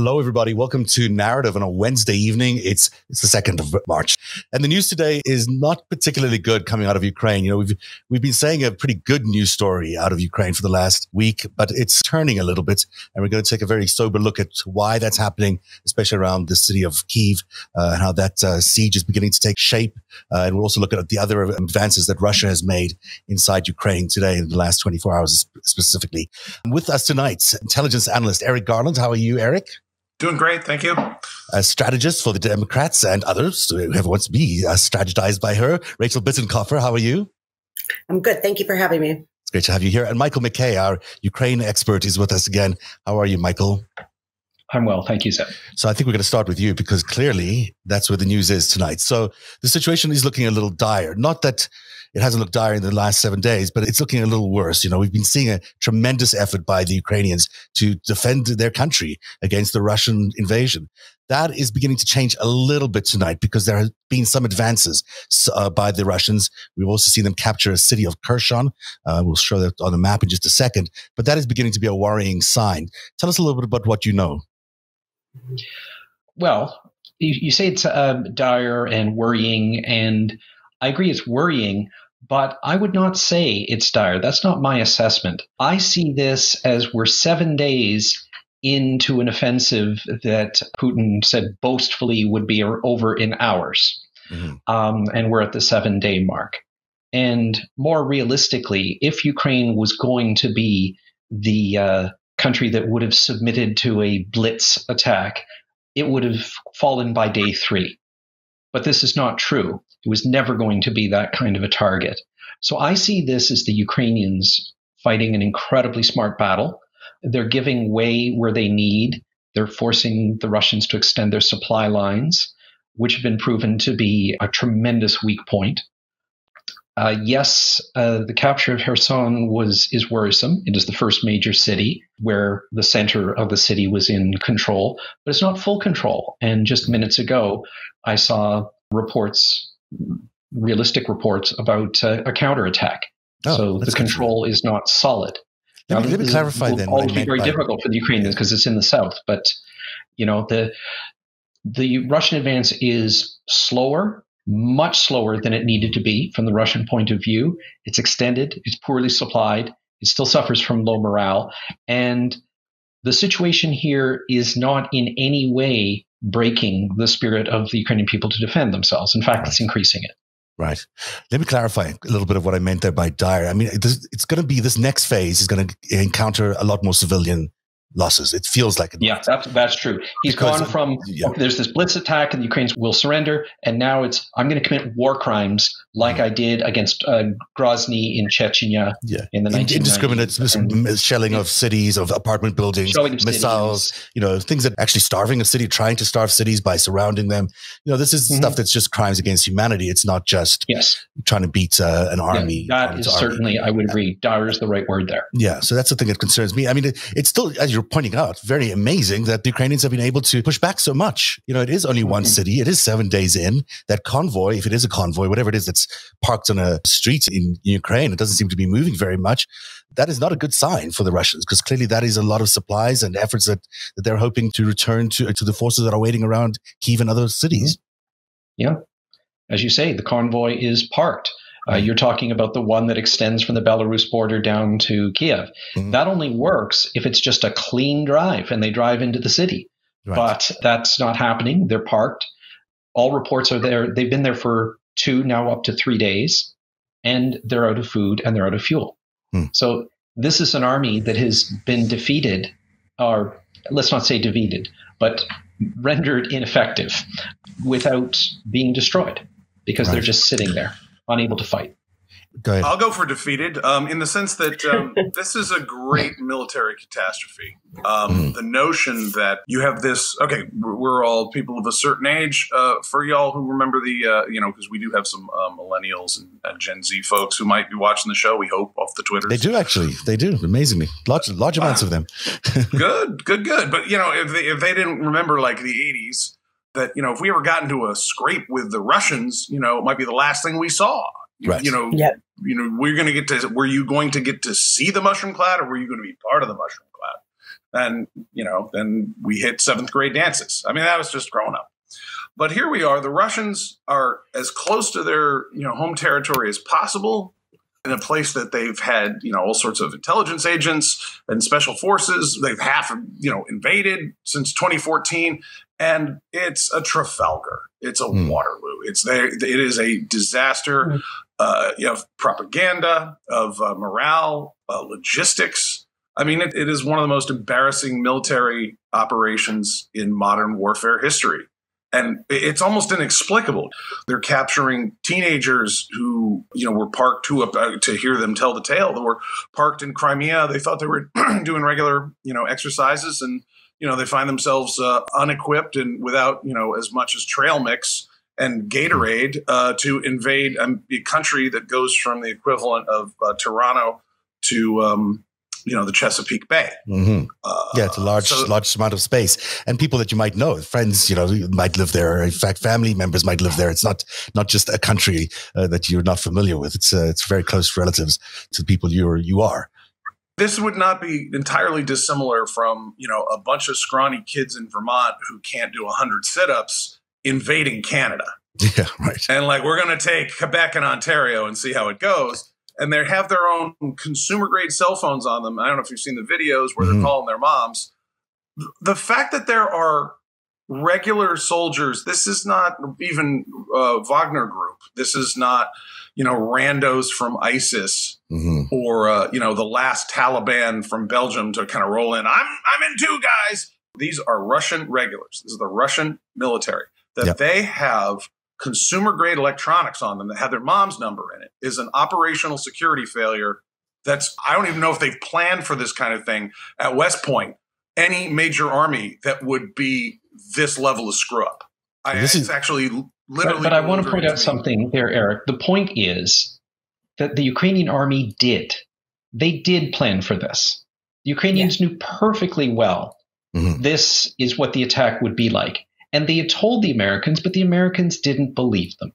Hello, everybody. Welcome to Narativ on a Wednesday evening. It's it's the second of March, and the news today is not particularly good coming out of Ukraine. You know, we've we've been saying a pretty good news story out of Ukraine for the last week, but it's turning a little bit, and we're going to take a very sober look at why that's happening, especially around the city of Kiev uh, and how that uh, siege is beginning to take shape. Uh, and we'll also look at the other advances that Russia has made inside Ukraine today in the last 24 hours specifically. With us tonight, intelligence analyst Eric Garland. How are you, Eric? Doing great, thank you. A strategist for the Democrats and others, whoever wants to be uh, strategized by her. Rachel Bitecofer, how are you? I'm good. Thank you for having me. It's great to have you here. And Michael Mackay, our Ukraine expert, is with us again. How are you, Michael? I'm well, thank you, Seb. So I think we're going to start with you because clearly that's where the news is tonight. So the situation is looking a little dire. Not that it hasn't looked dire in the last seven days, but it's looking a little worse. You know, we've been seeing a tremendous effort by the Ukrainians to defend their country against the Russian invasion. That is beginning to change a little bit tonight because there have been some advances uh, by the Russians. We've also seen them capture a city of Kherson. Uh, we'll show that on the map in just a second, but that is beginning to be a worrying sign. Tell us a little bit about what you know. Well, you, you say it's uh, dire and worrying, and I agree it's worrying, but I would not say it's dire. That's not my assessment. I see this as we're seven days into an offensive that Putin said boastfully would be over in hours. Mm-hmm. Um, and we're at the seven day mark. And more realistically, if Ukraine was going to be the uh, country that would have submitted to a blitz attack, it would have fallen by day three. But this is not true. It was never going to be that kind of a target. So I see this as the Ukrainians fighting an incredibly smart battle. They're giving way where they need. They're forcing the Russians to extend their supply lines, which have been proven to be a tremendous weak point. Uh, yes, uh, the capture of Kherson was is worrisome. It is the first major city where the center of the city was in control, but it's not full control. And just minutes ago, I saw reports, realistic reports about uh, a counterattack. Oh, so the control is not solid. Let me, let me clarify then. All be very difficult for the Ukrainians because it's in the south, but you know the the Russian advance is slower much slower than it needed to be from the Russian point of view. It's extended, it's poorly supplied, it still suffers from low morale. And the situation here is not in any way breaking the spirit of the Ukrainian people to defend themselves. In fact, right. it's increasing it. Right. Let me clarify a little bit of what I meant there by dire. I mean, it's going to be this next phase is going to encounter a lot more civilian losses. It feels like it. Yeah, that's, that's true. He's because, gone from yeah. there's this blitz attack and the Ukrainians will surrender, and now it's I'm going to commit war crimes like. I did against uh, Grozny in Chechnya yeah. in the 1990s. Indiscriminate shelling of cities, of apartment buildings, missiles, cities. you know, things that actually starving a city, trying to starve cities by surrounding them. You know, this is mm-hmm. stuff that's just crimes against humanity. It's not just yes. trying to beat uh, an army. Yeah, that is certainly, I would agree, dire is the right word there. Yeah, so that's the thing that concerns me. I mean, it, it's still, as you're pointing out, very amazing that the Ukrainians have been able to push back so much. You know, it is only one mm-hmm. city. It is seven days in. That convoy, if it is a convoy, whatever it is that's parked on a street in Ukraine, it doesn't seem to be moving very much. That is not a good sign for the Russians because clearly that is a lot of supplies and efforts that, that they're hoping to return to, to the forces that are waiting around Kiev and other cities. Mm-hmm. Yeah. As you say, the convoy is parked. Uh, you're talking about the one that extends from the Belarus border down to Kiev. Mm-hmm. That only works if it's just a clean drive and they drive into the city. Right. But that's not happening. They're parked. All reports are there. They've been there for two, now up to three days, and they're out of food and they're out of fuel. Hmm. So this is an army that has been defeated, or let's not say defeated, but rendered ineffective without being destroyed because right. they're just sitting there unable to fight. Go ahead. I'll go for defeated um, in the sense that um, this is a great military catastrophe. Um, mm. The notion that you have this, okay, we're all people of a certain age. Uh, for y'all who remember the, uh, you know, because we do have some uh, millennials and, and, Gen Z folks who might be watching the show, we hope, off the Twitter. They do actually. They do, amazingly. Large, large amounts of them. good, good, good. But, you know, if they, if they didn't remember like the 80s, that you know if we ever got into a scrape with the Russians, you know, it might be the last thing we saw. Right. You know, yeah. you know, we're going to get to. Were you going to get to see the mushroom cloud, or were you going to be part of the mushroom cloud? And, you know, then we hit seventh grade dances. I mean, that was just growing up. But here we are. The Russians are as close to their, you know, home territory as possible in a place that they've had, you know, all sorts of intelligence agents and special forces. They've half, you know, invaded since 2014, and it's a Trafalgar. It's a mm. Waterloo. It's there. It is a disaster. Uh, you have propaganda of uh, morale, uh, logistics. I mean, it, it is one of the most embarrassing military operations in modern warfare history and it's almost inexplicable. They're capturing teenagers who, you know, were parked to uh, to hear them tell the tale. They were parked in Crimea. They thought they were doing regular, you know, exercises, and you know, they find themselves uh, unequipped and without, you know, as much as trail mix and Gatorade uh, to invade a country that goes from the equivalent of uh, Toronto to um, you know the Chesapeake Bay. Mm-hmm. Uh, yeah, it's a large, so, large amount of space, and people that you might know, friends, you know, might live there. In fact, family members might live there. It's not not just a country uh, that you're not familiar with. It's uh, it's very close relatives to the people you are. You are. This would not be entirely dissimilar from you know a bunch of scrawny kids in Vermont who can't do hundred sit-ups invading Canada. Yeah, right. And like we're going to take Quebec and Ontario and see how it goes and they have their own consumer grade cell phones on them. I don't know if you've seen the videos where mm-hmm. they're calling their moms. The fact that there are regular soldiers, this is not even uh, Wagner Group. This is not, you know, randos from ISIS mm-hmm. or uh, you know the last Taliban from Belgium to kind of roll in. I'm I'm in two guys. These are Russian regulars. This is the Russian military that yep. they have consumer grade electronics on them that had their mom's number in it is an operational security failure. That's, I don't even know if they've planned for this kind of thing at West Point. Any major army that would be this level of screw up. I, this is actually literally. But, but I want to point out something there, Eric. The point is that the Ukrainian army did. They did plan for this. The Ukrainians yeah. knew perfectly well mm-hmm. this is what the attack would be like and they had told the Americans, but the Americans didn't believe them.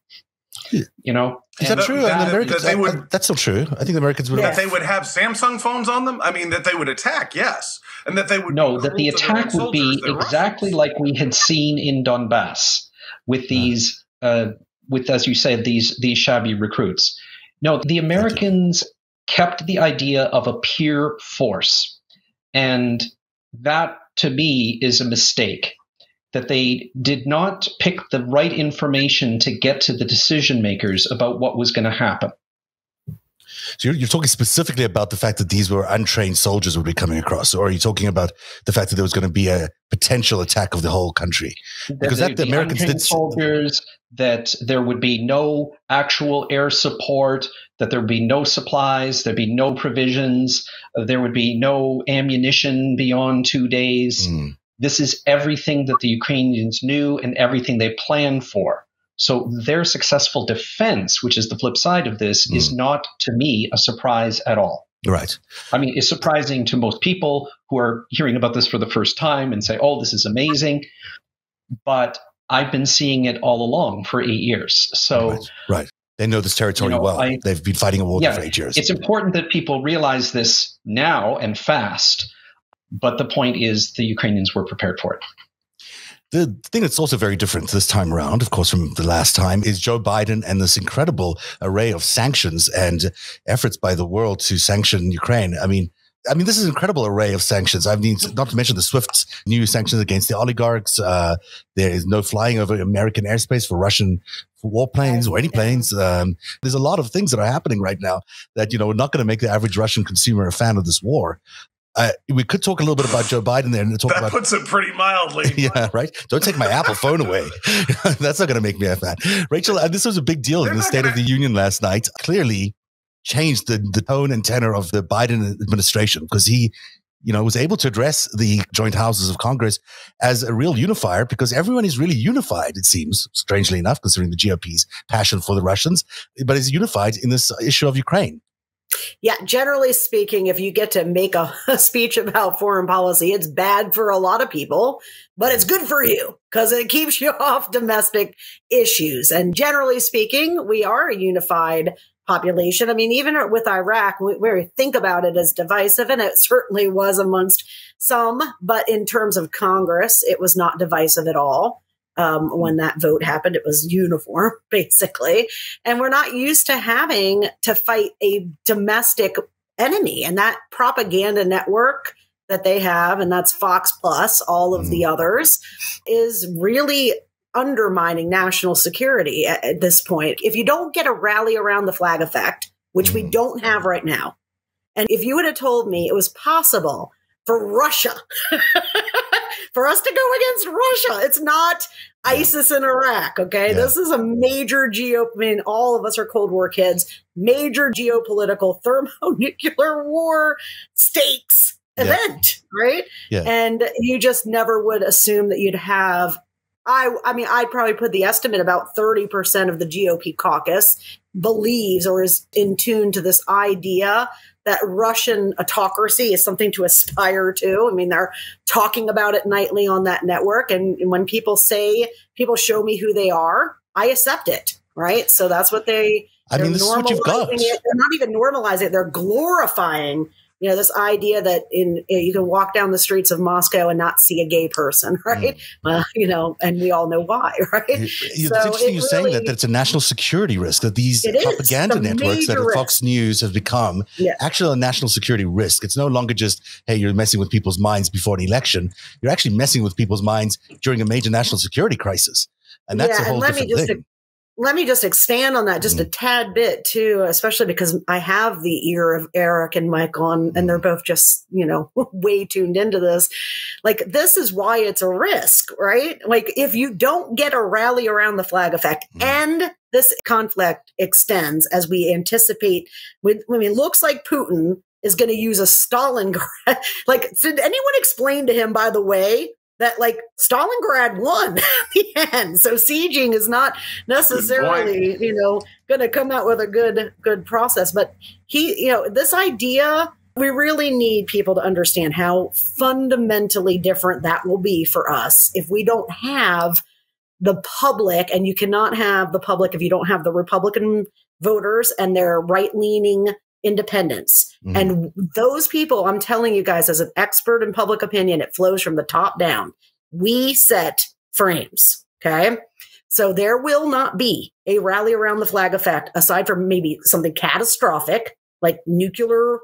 You know, is that true? That, Americans, that would, that's still true. I think the Americans would. That they would have Samsung phones on them. I mean, that they would attack. Yes, and that they would. No, that the attack would be exactly Russians. like we had seen in Donbass with these, uh, with as you said, these these shabby recruits. No, the Americans kept the idea of a peer force, and that to me is a mistake that they did not pick the right information to get to the decision makers about what was going to happen. So you're, you're, talking specifically about the fact that these were untrained soldiers would be coming across, or are you talking about the fact that there was going to be a potential attack of the whole country? Because that, the Americans did soldiers that there would be no actual air support, that there would be no supplies, there'd be no provisions, there would be no ammunition beyond two days. Mm. This is everything that the Ukrainians knew and everything they planned for. So their successful defense, which is the flip side of this, mm. is not to me a surprise at all. Right. I mean, it's surprising to most people who are hearing about this for the first time and say, oh, this is amazing. But I've been seeing it all along for eight years. So, right. right. They know this territory you know, well. I, They've been fighting a war yeah, for eight years. It's important that people realize this now and fast but the point is, the Ukrainians were prepared for it. The thing that's also very different this time around, of course, from the last time, is Joe Biden and this incredible array of sanctions and efforts by the world to sanction Ukraine. I mean, I mean, this is an incredible array of sanctions. I mean, not to mention the SWIFT new sanctions against the oligarchs. Uh, there is no flying over American airspace for Russian warplanes or any planes. Um, there's a lot of things that are happening right now that, you know, are not going to make the average Russian consumer a fan of this war. Uh, we could talk a little bit about Joe Biden there and talk that about puts it pretty mildly. yeah, right. Don't take my Apple phone away. That's not going to make me a fan. Rachel, uh, this was a big deal They're in the State gonna... of the Union last night. Clearly, changed the the tone and tenor of the Biden administration because he, you know, was able to address the joint houses of Congress as a real unifier because everyone is really unified. It seems strangely enough, considering the GOP's passion for the Russians, but is unified in this issue of Ukraine. Yeah, generally speaking, if you get to make a, a, speech about foreign policy, it's bad for a lot of people, but it's good for you because it keeps you off domestic issues. And generally speaking, we are a unified population. I mean, even with Iraq, we, we think about it as divisive, and it certainly was amongst some, but in terms of Congress, it was not divisive at all. Um, hmm. when that vote happened, it was uniform, basically. And we're not used to having to fight a domestic enemy. And that propaganda network that they have, and that's Fox Plus, all of the hmm. others, is really undermining national security at, at, this point. If you don't get a rally around the flag effect, which we hmm. don't have right now, and if you would have told me it was possible for Russia, for us to go against Russia, it's not ISIS in Iraq. Okay. Yeah. This is a major geo, I mean, all of us are Cold War kids, major geopolitical thermonuclear war stakes event, yeah. right? Yeah. And you just never would assume that you'd have I I mean I'd probably put the estimate about 30% of the GOP caucus believes or is in tune to this idea that Russian autocracy is something to aspire to. I mean, they're talking about it nightly on that network. And when people say, people show me who they are, I accept it. Right. So that's what they, I mean, this is what you've got. It. They're not even normalizing it. They're glorifying you know this idea that in you can walk down the streets of Moscow and not see a gay person, right? Mm. you know, and we all know why, right? It's so interesting it you're really, saying that, that it's a national security risk that these propaganda networks that. Fox News has become yeah. actually a national security risk. It's no longer just hey, you're messing with people's minds before an election. You're actually messing with people's minds during a major national security crisis, and that's yeah, a whole different thing let me just expand on that just a mm. tad bit too, especially because I have the ear of Eric and Michael, and, and they're mm. both just, you know, way tuned into this. Like, this is why it's a risk, right? Like, if you don't get a rally around the flag effect mm. and this conflict extends as we anticipate, with, I mean, looks like Putin is going to use a Stalingrad. like, did anyone explain to him, by the way, that like Stalingrad won at the end. So sieging is not necessarily, you know, going to come out with a good good process. But he, you know, this idea we really need people to understand how fundamentally different that will be for us if we don't have the public, and you cannot have the public if you don't have the Republican voters and their right leaning independence. Mm-hmm. And those people, I'm telling you guys, as an expert in public opinion, it flows from the top down. We set frames. Okay. So there will not be a rally around the flag effect aside from maybe something catastrophic like nuclear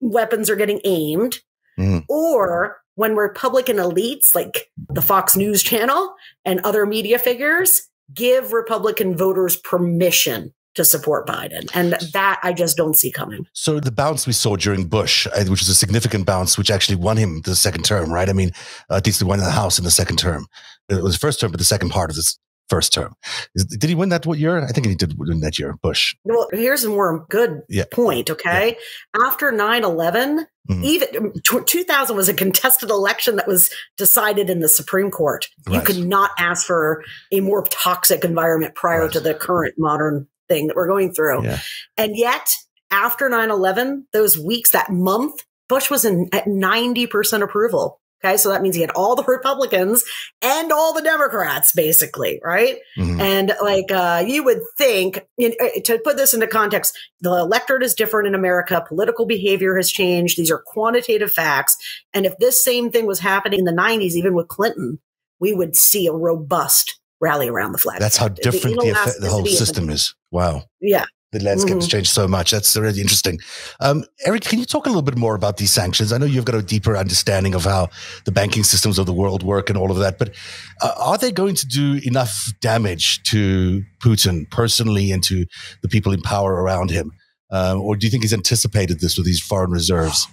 weapons are getting aimed mm-hmm. or when Republican elites like the Fox News channel and other media figures give Republican voters permission to support Biden. And that I just don't see coming. So the bounce we saw during Bush, uh, which was a significant bounce, which actually won him the second term, right? I mean, uh, at least he won the House in the second term. It was the first term, but the second part of this first term. Did he win that what year? I think he did win that year, Bush. Well, here's a more good yeah. point, okay? Yeah. After 9 11, mm-hmm. even 2000 was a contested election that was decided in the Supreme Court. Right. You could not ask for a more toxic environment prior right. to the current modern thing that we're going through. Yeah. And yet, after 9 11, those weeks, that month, Bush was in at 90% approval. Okay. So that means he had all the Republicans and all the Democrats, basically. Right. Mm-hmm. And like, uh, you would think, you know, to put this into context, the electorate is different in America. Political behavior has changed. These are quantitative facts. And if this same thing was happening in the 90s, even with Clinton, we would see a robust rally around the flag. That's how different the, the, the whole system is. Wow. Yeah. The landscape mm-hmm. has changed so much. That's really interesting. Um, Eric, can you talk a little bit more about these sanctions? I know you've got a deeper understanding of how the banking systems of the world work and all of that, but uh, are they going to do enough damage to Putin personally and to the people in power around him? Um, or do you think he's anticipated this with these foreign reserves?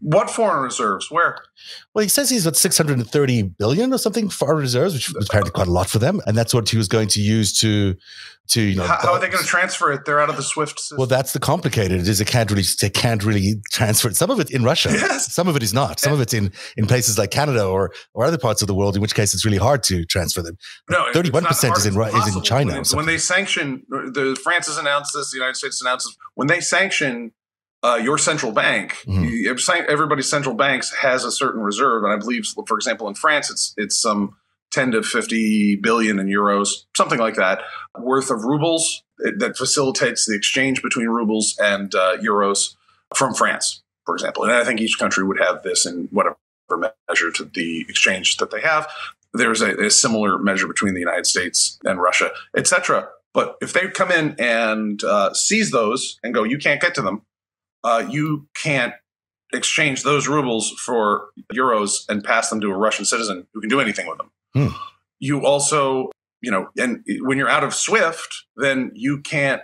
What foreign reserves? Where? Well, he says he's got 630 billion or something foreign reserves, which is apparently quite a lot for them. And that's what he was going to use to, to you know. How, how are they going to transfer it? They're out of the SWIFT system. Well, that's the complicated. It is. They can't really. They can't really transfer it. Some of it in Russia. Yes. Some of it is not. Some of it's in in places like Canada or or other parts of the world. In which case, it's really hard to transfer them. No, thirty one percent is in is in China. When, when they sanction, the France has announced this. The United States announced this. When they sanction uh, your central bank, mm-hmm. everybody's central banks has a certain reserve, and I believe, for example, in France, it's it's some ten to fifty billion in euros, something like that, worth of rubles. that facilitates the exchange between rubles and uh, euros from France, for example. And I think each country would have this in whatever measure to the exchange that they have. There's a, a similar measure between the United States and Russia, etc. But if they come in and uh, seize those and go, you can't get to them, uh, you can't exchange those rubles for euros and pass them to a Russian citizen who can do anything with them. Hmm. You also, you know, and when you're out of SWIFT, then you can't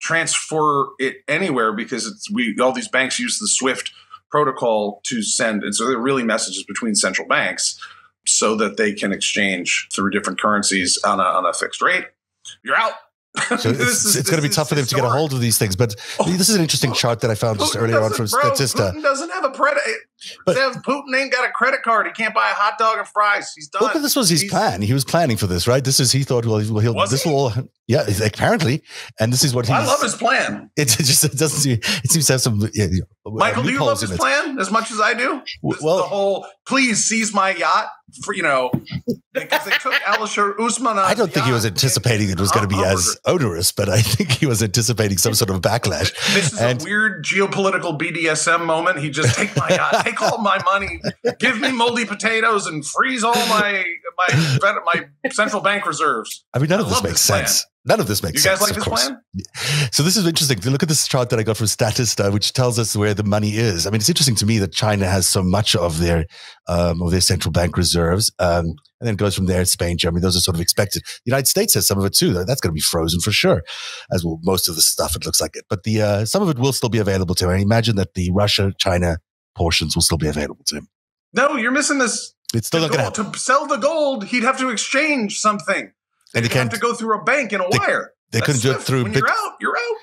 transfer it anywhere because it's we all these banks use the SWIFT protocol to send, and so they're really messages between central banks so that they can exchange through different currencies on a, on a fixed rate. You're out. So it's, is, it's going to be tough for them to get a hold of these things. But oh, this is an interesting oh, chart that I found just Putin earlier on from bro, Statista. Putin doesn't have a credit. But Putin ain't got a credit card. He can't buy a hot dog and fries. He's done. Look, this was his plan. He was planning for this, right? This is he thought. Well, he'll, he'll this he? will. Yeah, apparently, and this is what he. I love his plan. It, just it doesn't seem. It seems to have some. Yeah, Michael, do you love his plan as much as I do? This well, the whole please seize my yacht for you know because they took Alisher Usman. I don't think he was anticipating it was going to be uh, as onerous, but I think he was anticipating some sort of backlash. This is and, a weird geopolitical BDSM moment. He just take my yacht, take all my money, give me moldy potatoes, and freeze all my my my central bank reserves. I mean, none of this makes sense. None of this makes sense. You guys sense, like this plan? So this is interesting. Look at this chart that I got from Statista, which tells us where the money is. I mean, it's interesting to me that China has so much of their um, of their central bank reserves, um, and then it goes from there. Spain, Germany, those are sort of expected. The United States has some of it too. That's going to be frozen for sure, as well most of the stuff. It looks like it, but the uh, some of it will still be available to him. I imagine that the Russia China portions will still be available to him. No, you're missing this. It's still not going To sell the gold, he'd have to exchange something. And he can't have to go through a bank and a they, wire. They That's couldn't do it through. When bit, you're out. You're out.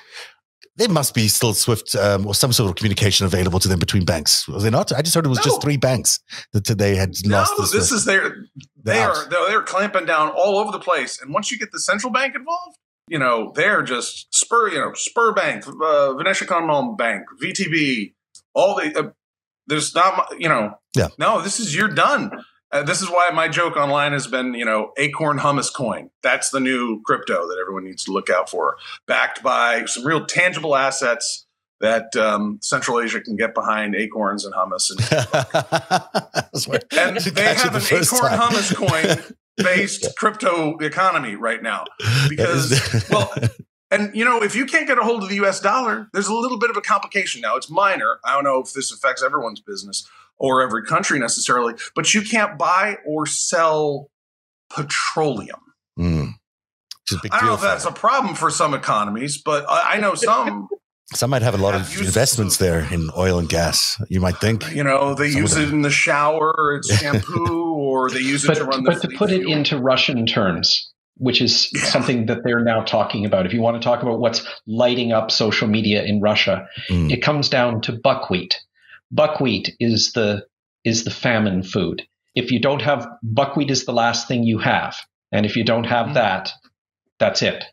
There must be still Swift um, or some sort of communication available to them between banks. Was there not? I just heard it was no. just three banks that they had lost. No, this is their. They are they're, they're clamping down all over the place, and once you get the central bank involved, you know they're just Spur, you know Sberbank, uh, Vnesheconombank, VTB, all the. Uh, there's not, you know. Yeah. No, this is you're done. Uh, this is why my joke online has been, you know, Acorn Hummus Coin. That's the new crypto that everyone needs to look out for, backed by some real tangible assets that um, Central Asia can get behind acorns and hummus. And, and they have an acorn time. hummus coin based crypto economy right now because, well, and you know, if you can't get a hold of the U.S. dollar, there's a little bit of a complication now. It's minor. I don't know if this affects everyone's business, or every country necessarily, but you can't buy or sell petroleum. Mm. I don't know if that's a problem for some economies, but I, I know some. Some might have a lot of investments there in oil and gas. You might think. You know, they some use it in the shower, or it's shampoo, or they use it but, to run the. But to put it into Russian terms, which is yeah. something that they're now talking about. If you want to talk about what's lighting up social media in Russia, mm. it comes down to buckwheat buckwheat is the is the famine food. If you don't have buckwheat is the last thing you have. And if you don't have mm-hmm. that, that's it.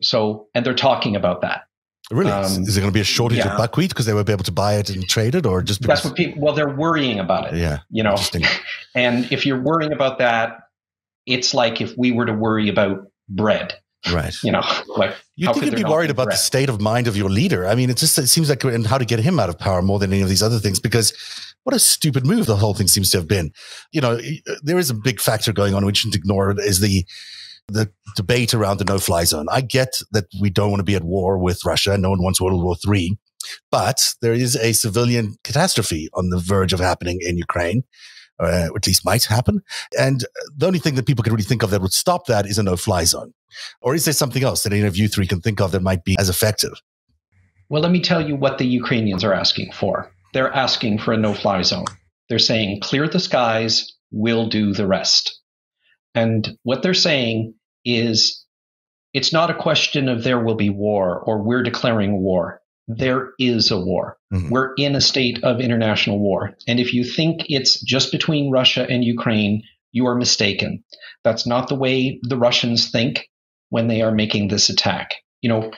So and they're talking about that. Really? Um, is there going to be a shortage yeah. of buckwheat because they won't be able to buy it and trade it, or just because? That's what people. Well, they're worrying about it. Yeah, you know. and if you're worrying about that, it's like if we were to worry about bread. Right. You know, like you think you'd be worried about the state of mind of your leader. I mean, it just it seems like and how to get him out of power more than any of these other things because what a stupid move the whole thing seems to have been. You know, uh, there is a big factor going on which shouldn't ignore it is the the debate around the no-fly zone. I get that we don't want to be at war with Russia. No one wants World War Three, but there is a civilian catastrophe on the verge of happening in Ukraine uh, at least might happen. And the only thing that people can really think of that would stop that is a no fly zone. Or is there something else that any of you three can think of that might be as effective? Well, let me tell you what the Ukrainians are asking for. They're asking for a no fly zone. They're saying, clear the skies, we'll do the rest. And what they're saying is, it's not a question of there will be war or we're declaring war there is a war. Mm-hmm. We're in a state of international war. And if you think it's just between Russia and Ukraine, you are mistaken. That's not the way the Russians think when they are making this attack. You know,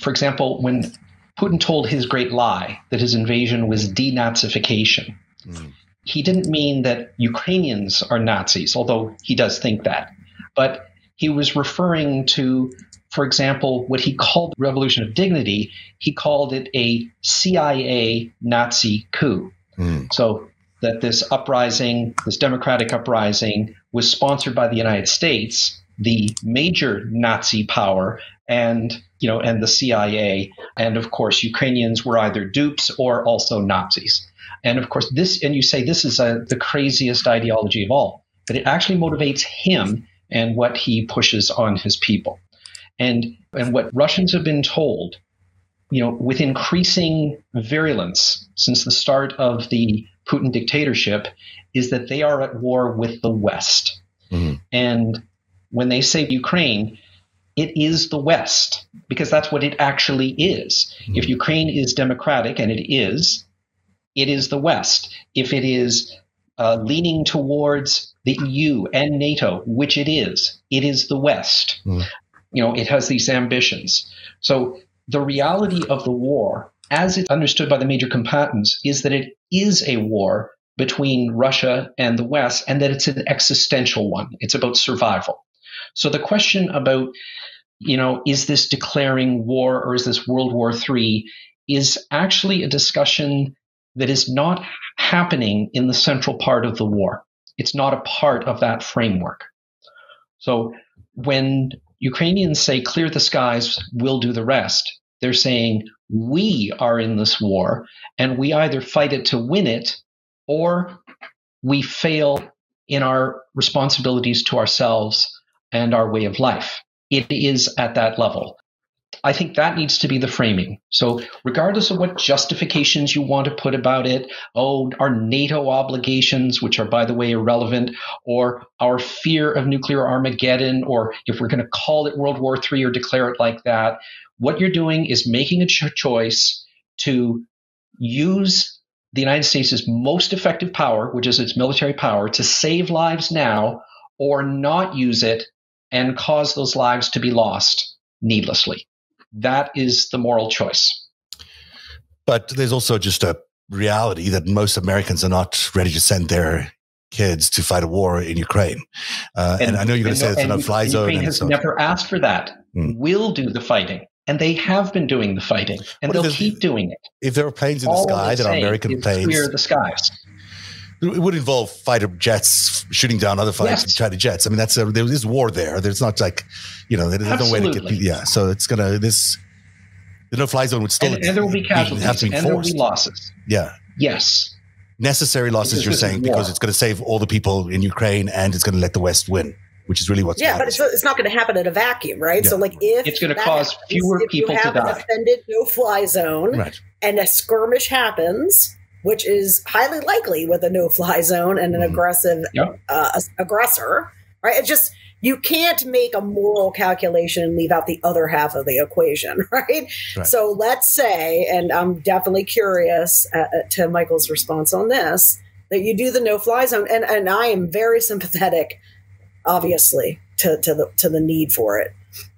for example, when Putin told his great lie that his invasion was denazification, mm-hmm. he didn't mean that Ukrainians are Nazis, although he does think that. But he was referring to, for example, what he called the Revolution of Dignity. He called it a CIA Nazi coup. Mm. So that this uprising, this democratic uprising, was sponsored by the United States, the major Nazi power, and you know, and the CIA, and of course, Ukrainians were either dupes or also Nazis. And of course, this, and you say this is a, the craziest ideology of all, but it actually motivates him and what he pushes on his people. And, and what Russians have been told, you know, with increasing virulence since the start of the Putin dictatorship, is that they are at war with the West. Mm-hmm. And when they say Ukraine, it is the West because that's what it actually is. Mm-hmm. If Ukraine is democratic, and it is, it is the West. If it is uh, leaning towards the EU and NATO, which it is, it is the West. Mm. You know, it has these ambitions. So the reality of the war, as it's understood by the major combatants, is that it is a war between Russia and the West, and that it's an existential one. It's about survival. So the question about, you know, is this declaring war or is this World War III is actually a discussion that is not happening in the central part of the war. It's not a part of that framework. So when Ukrainians say clear the skies, we'll do the rest, they're saying we are in this war and we either fight it to win it or we fail in our responsibilities to ourselves and our way of life. It is at that level. I think that needs to be the framing. So, regardless of what justifications you want to put about it, oh, our NATO obligations, which are, by the way, irrelevant, or our fear of nuclear Armageddon, or if we're going to call it World War III or declare it like that, what you're doing is making a ch- choice to use the United States' most effective power, which is its military power, to save lives now, or not use it and cause those lives to be lost needlessly. That is the moral choice. But there's also just a reality that most Americans are not ready to send their kids to fight a war in Ukraine. Uh, and, and, I know you're going to say it's in a no-fly zone. Ukraine has never asked for that. Mm. We'll do the fighting. And they have been doing the fighting, and what they'll keep doing it. If there are planes in the sky that are American planes, clear the skies. It would involve fighter jets shooting down other fighter, yes. fighter jets. I mean, that's a, there is war there. There's not like, you know, there's Absolutely. no way to get. Yeah, so it's gonna this. The no-fly zone would still and, and there will be casualties have to be and there will be losses. Yeah. Yes. Necessary losses, because you're saying, because it's going to save all the people in Ukraine and it's going to let the West win which is really what's yeah, but it's, it's not going to happen in a vacuum, right? Yeah. So, like, if it's going to cause happens, fewer people to die, an offended no-fly zone, right. and a skirmish happens, which is highly likely with a no-fly zone and an mm aggressive yep. uh, aggressor, right? It just you can't make a moral calculation and leave out the other half of the equation, right? right. So let's say, and I'm definitely curious uh, uh, to Michael's response on this, that you do the no-fly zone, and and I am very sympathetic, obviously, to to the to the need for it.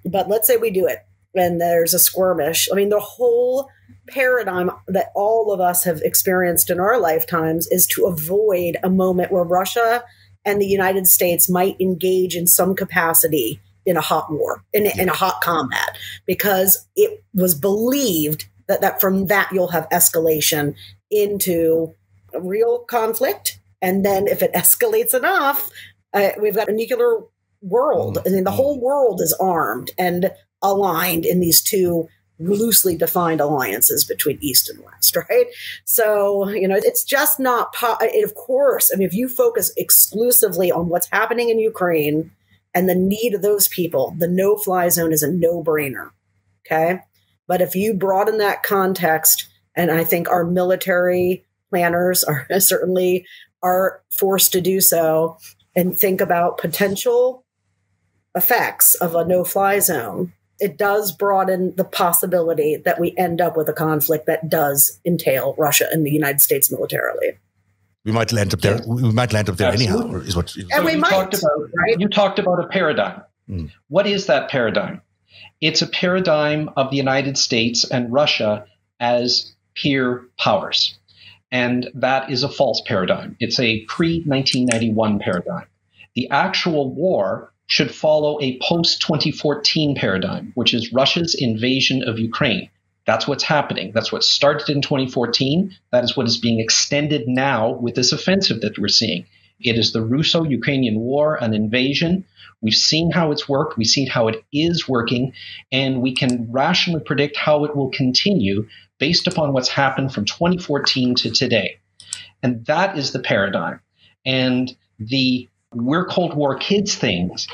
But let's say we do it, and there's a skirmish. I mean, the whole paradigm that all of us have experienced in our lifetimes is to avoid a moment where Russia and the United States might engage in some capacity in a hot war, in, in a hot combat, because it was believed that, that from that you'll have escalation into a real conflict. And then if it escalates enough, uh, we've got a nuclear world. Mm-hmm. I mean, the whole world is armed and aligned in these two loosely defined alliances between East and West, right? So, you know, it's just not, po- it, of course, I mean, if you focus exclusively on what's happening in Ukraine and the need of those people, the no fly zone is a no brainer. Okay. But if you broaden that context, and I think our military planners are certainly are forced to do so and think about potential effects of a no fly zone it does broaden the possibility that we end up with a conflict that does entail Russia and the United States militarily. We might land up there. We might land up there Absolutely. anyhow. Is what? And so we might. Talked about, right? You talked about a paradigm. Mm. What is that paradigm? It's a paradigm of the United States and Russia as peer powers. And that is a false paradigm. It's a pre 1991 paradigm. The actual war should follow a post 2014 paradigm, which is Russia's invasion of Ukraine. That's what's happening. That's what started in 2014. That is what is being extended now with this offensive that we're seeing. It is the Russo Ukrainian war, an invasion. We've seen how it's worked, we've seen how it is working, and we can rationally predict how it will continue based upon what's happened from 2014 to today. And that is the paradigm. And the we're Cold War kids things,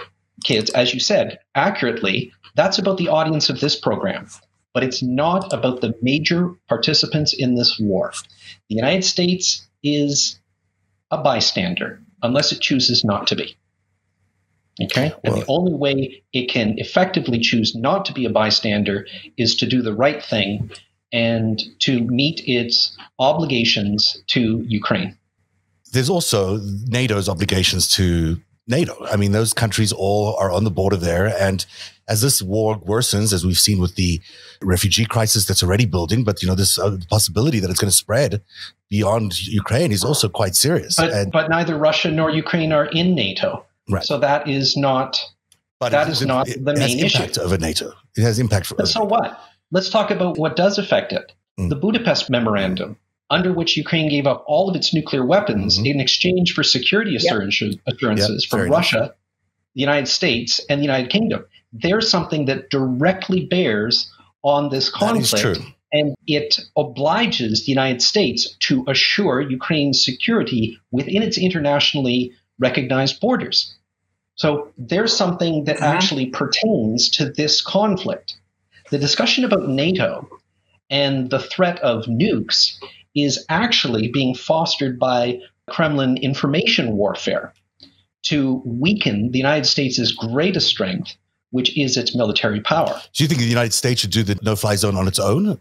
kids, as you said accurately, that's about the audience of this program. But it's not about the major participants in this war. The United States is a bystander unless it chooses not to be. Okay? And the only way it can effectively choose not to be a bystander is to do the right thing and to meet its obligations to Ukraine there's also NATO's obligations to NATO. I mean, those countries all are on the border there. And as this war worsens, as we've seen with the refugee crisis that's already building, but you know, this uh, possibility that it's going to spread beyond Ukraine is also quite serious. But, and, but neither Russia nor Ukraine are in NATO. Right. So that is not but that is not it, the it main impact issue. of a NATO. It has impact for. so what? Let's talk about what does affect it. Mm. The Budapest Memorandum under which Ukraine gave up all of its nuclear weapons mm-hmm. in exchange for security assurances, yep. assurances yep, from Russia, nice. the United States, and the United Kingdom. There's something that directly bears on this conflict. And it obliges the United States to assure Ukraine's security within its internationally recognized borders. So there's something that mm-hmm. actually pertains to this conflict. The discussion about NATO and the threat of nukes is actually being fostered by Kremlin information warfare to weaken the United States' greatest strength, which is its military power. Do you think the United States should do the no fly zone on its own? Of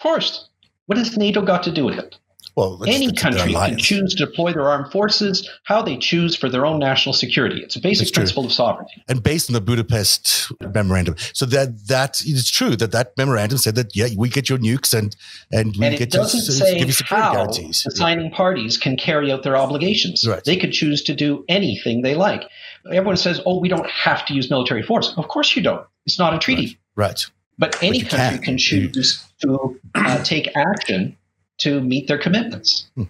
course. What has NATO got to do with it? Well, any country can choose to deploy their armed forces how they choose for their own national security. It's a basic principle of sovereignty. And based on the Budapest memorandum, so that that is true that that memorandum said that yeah, we get your nukes and and we and get to give you security guarantees. The signing parties can carry out their obligations. Right. They could choose to do anything they like. Everyone says, "Oh, we don't have to use military force." Of course, you don't. It's not a treaty. Right. right. But any but country can, can choose to uh, take action to meet their commitments. Hmm.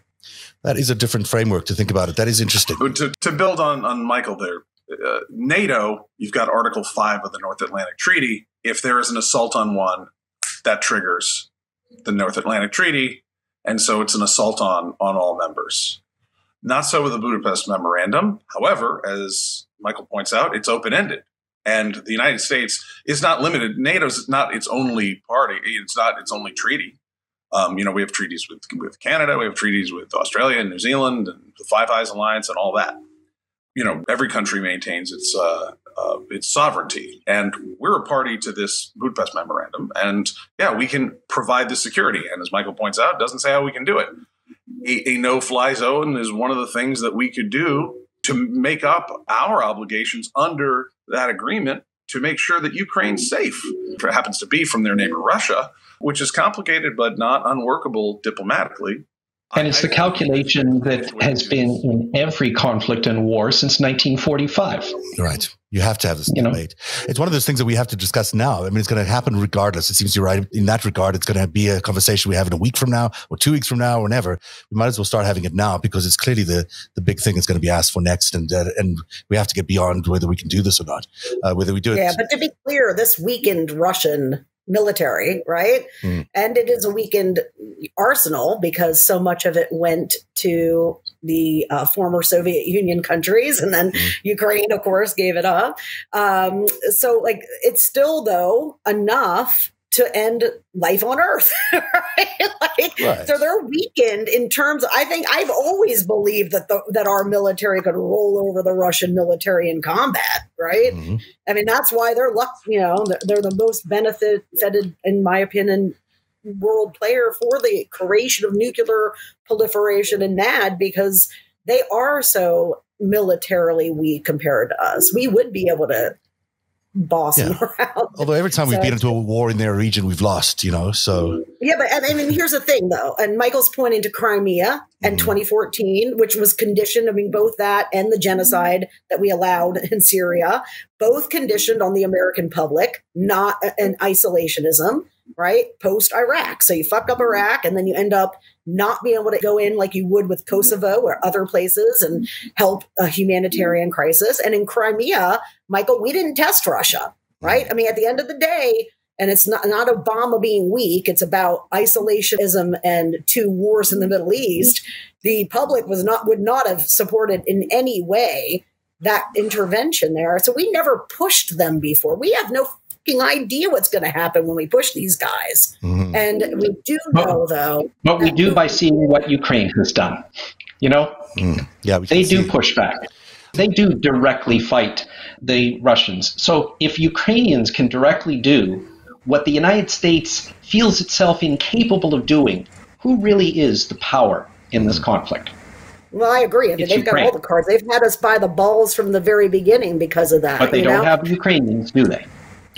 That is a different framework to think about it. That is interesting. To, to build on, on Michael there, uh, NATO, you've got Article 5 of the North Atlantic Treaty. If there is an assault on one, that triggers the North Atlantic Treaty. And so it's an assault on, on all members. Not so with the Budapest Memorandum. However, as Michael points out, it's open ended. And the United States is not limited. NATO's not its only party. It's not its only treaty. Um, you know, we have treaties with, with Canada, we have treaties with Australia and New Zealand and the Five Eyes Alliance and all that. You know, every country maintains its uh, uh, its sovereignty, and we're a party to this Budapest memorandum. And yeah, we can provide the security. And as Michael points out, doesn't say how we can do it. A, a no-fly zone is one of the things that we could do to make up our obligations under that agreement to make sure that Ukraine's safe. If it happens to be from their neighbor Russia, which is complicated but not unworkable diplomatically. And it's the calculation that has been in every conflict and war since 1945. Right. You have to have this you debate. Know? It's one of those things that we have to discuss now. I mean, it's going to happen regardless. It seems you're right. In that regard, it's going to be a conversation we have in a week from now or two weeks from now or never. We might as well start having it now because it's clearly the, the big thing that's going to be asked for next. And, uh, and we have to get beyond whether we can do this or not, uh, whether we do it. Yeah, but to be clear, this weakened Russian military, right? Mm. And it is a weakened arsenal because so much of it went to the uh, former Soviet Union countries, and then mm. Ukraine, of course, gave it up. Um, so, like, it's still though enough to end life on earth right? like, right. so they're weakened in terms of, i think i've always believed that the, that our military could roll over the russian military in combat right mm-hmm. i mean that's why they're luck you know they're the most benefited in my opinion world player for the creation of nuclear proliferation and nad because they are so militarily weak compared to us we would be able to bossing Yeah. around. Although every time we've been into a war in their region, we've lost, you know. So Yeah, but and, I mean, here's the thing, though, and Michael's pointing to Crimea and Mhm. 2014, which was conditioned. I mean, both that and the genocide that we allowed in Syria, both conditioned on the American public, not an isolationism, right? Post Iraq, so you fuck up Iraq, and then you end up not being able to go in like you would with Kosovo or other places and help a humanitarian crisis. And in Crimea, Michael, we didn't test Russia, right? I mean, at the end of the day, and it's not not Obama being weak. It's about isolationism and two wars in the Middle East. The public was not would not have supported in any way that intervention there. So we never pushed them before. We have no fucking idea what's going to happen when we push these guys. mhm. And we do know though. But we do by seeing what Ukraine has done. You know, Mm. yeah, we they do see- push back. They do directly fight the Russians. So if Ukrainians can directly do what the United States feels itself incapable of doing, who really is the power in this conflict? Well, I agree. I mean, It's they've got all the cards. They've had us by the balls from the very beginning because of that. But they you don't know? have Ukrainians, do they?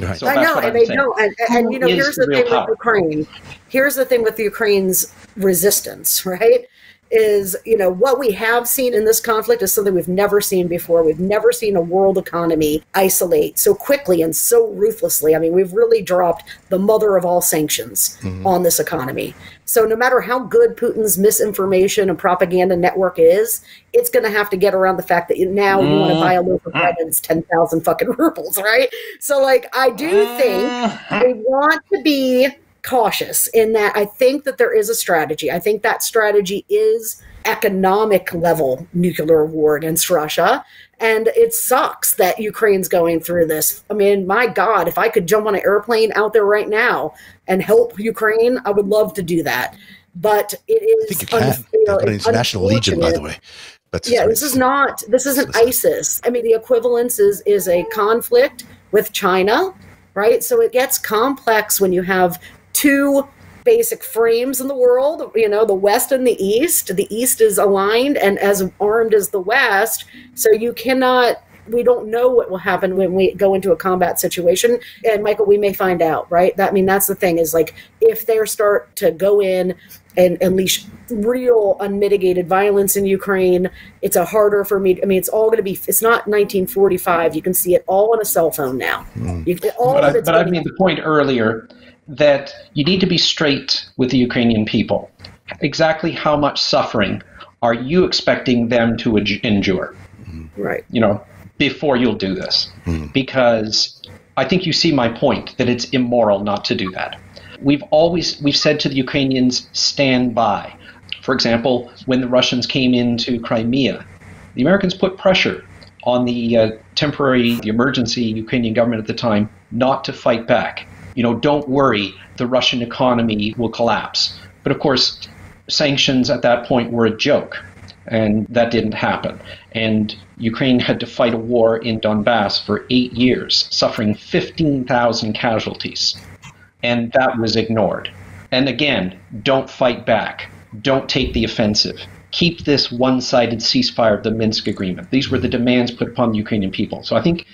Right. So I know, and I'm they saying. don't. And, and you know, here's the the thing power? with Ukraine. Here's the thing with Ukraine's resistance, right? Is you know what we have seen in this conflict is something we've never seen before. We've never seen a world economy isolate so quickly and so ruthlessly. I mean, we've really dropped the mother of all sanctions mm-hmm. on this economy. So no matter how good Putin's misinformation and propaganda network is, it's going to have to get around the fact that now you want to buy a loaf of bread and it's ten thousand fucking rubles, right? So like, I do think uh-huh. they want to be cautious in that I think that there is a strategy. I think that strategy is economic level nuclear war against Russia. And it sucks that Ukraine's going through this. I mean, my God, if I could jump on an airplane out there right now and help Ukraine, I would love to do that. But it is I think you can. unfair. They've got an It's international legion, by the way. But Yeah, this is not this isn't ISIS. I mean, the equivalence is is a conflict with China, right? So it gets complex when you have two basic frames in the world, you know, the West and the East. The East is aligned and as armed as the West, so you cannot we don't know what will happen when we go into a combat situation and michael we may find out right that I mean that's the thing is like if they start to go in and unleash real unmitigated violence in Ukraine. It's a harder for me. I mean, it's all going to be. It's not 1945. You can see it all on a cell phone now. Hmm. You all But I, but I made the point earlier that you need to be straight with the Ukrainian people. Exactly how much suffering are you expecting them to endure? right. You know, before you'll do this, because I think you see my point that it's immoral not to do that. We've always we've said to the Ukrainians, stand by. For example, when the Russians came into Crimea, the Americans put pressure on the uh, temporary, the emergency Ukrainian government at the time not to fight back. You know, don't worry, the Russian economy will collapse. But of course, sanctions at that point were a joke, and that didn't happen. And Ukraine had to fight a war in Donbass for eight years, suffering 15,000 casualties. And that was ignored. And again, don't fight back. Don't take the offensive. Keep this one sided ceasefire of the Minsk agreement. These were the demands put upon the Ukrainian people. So I think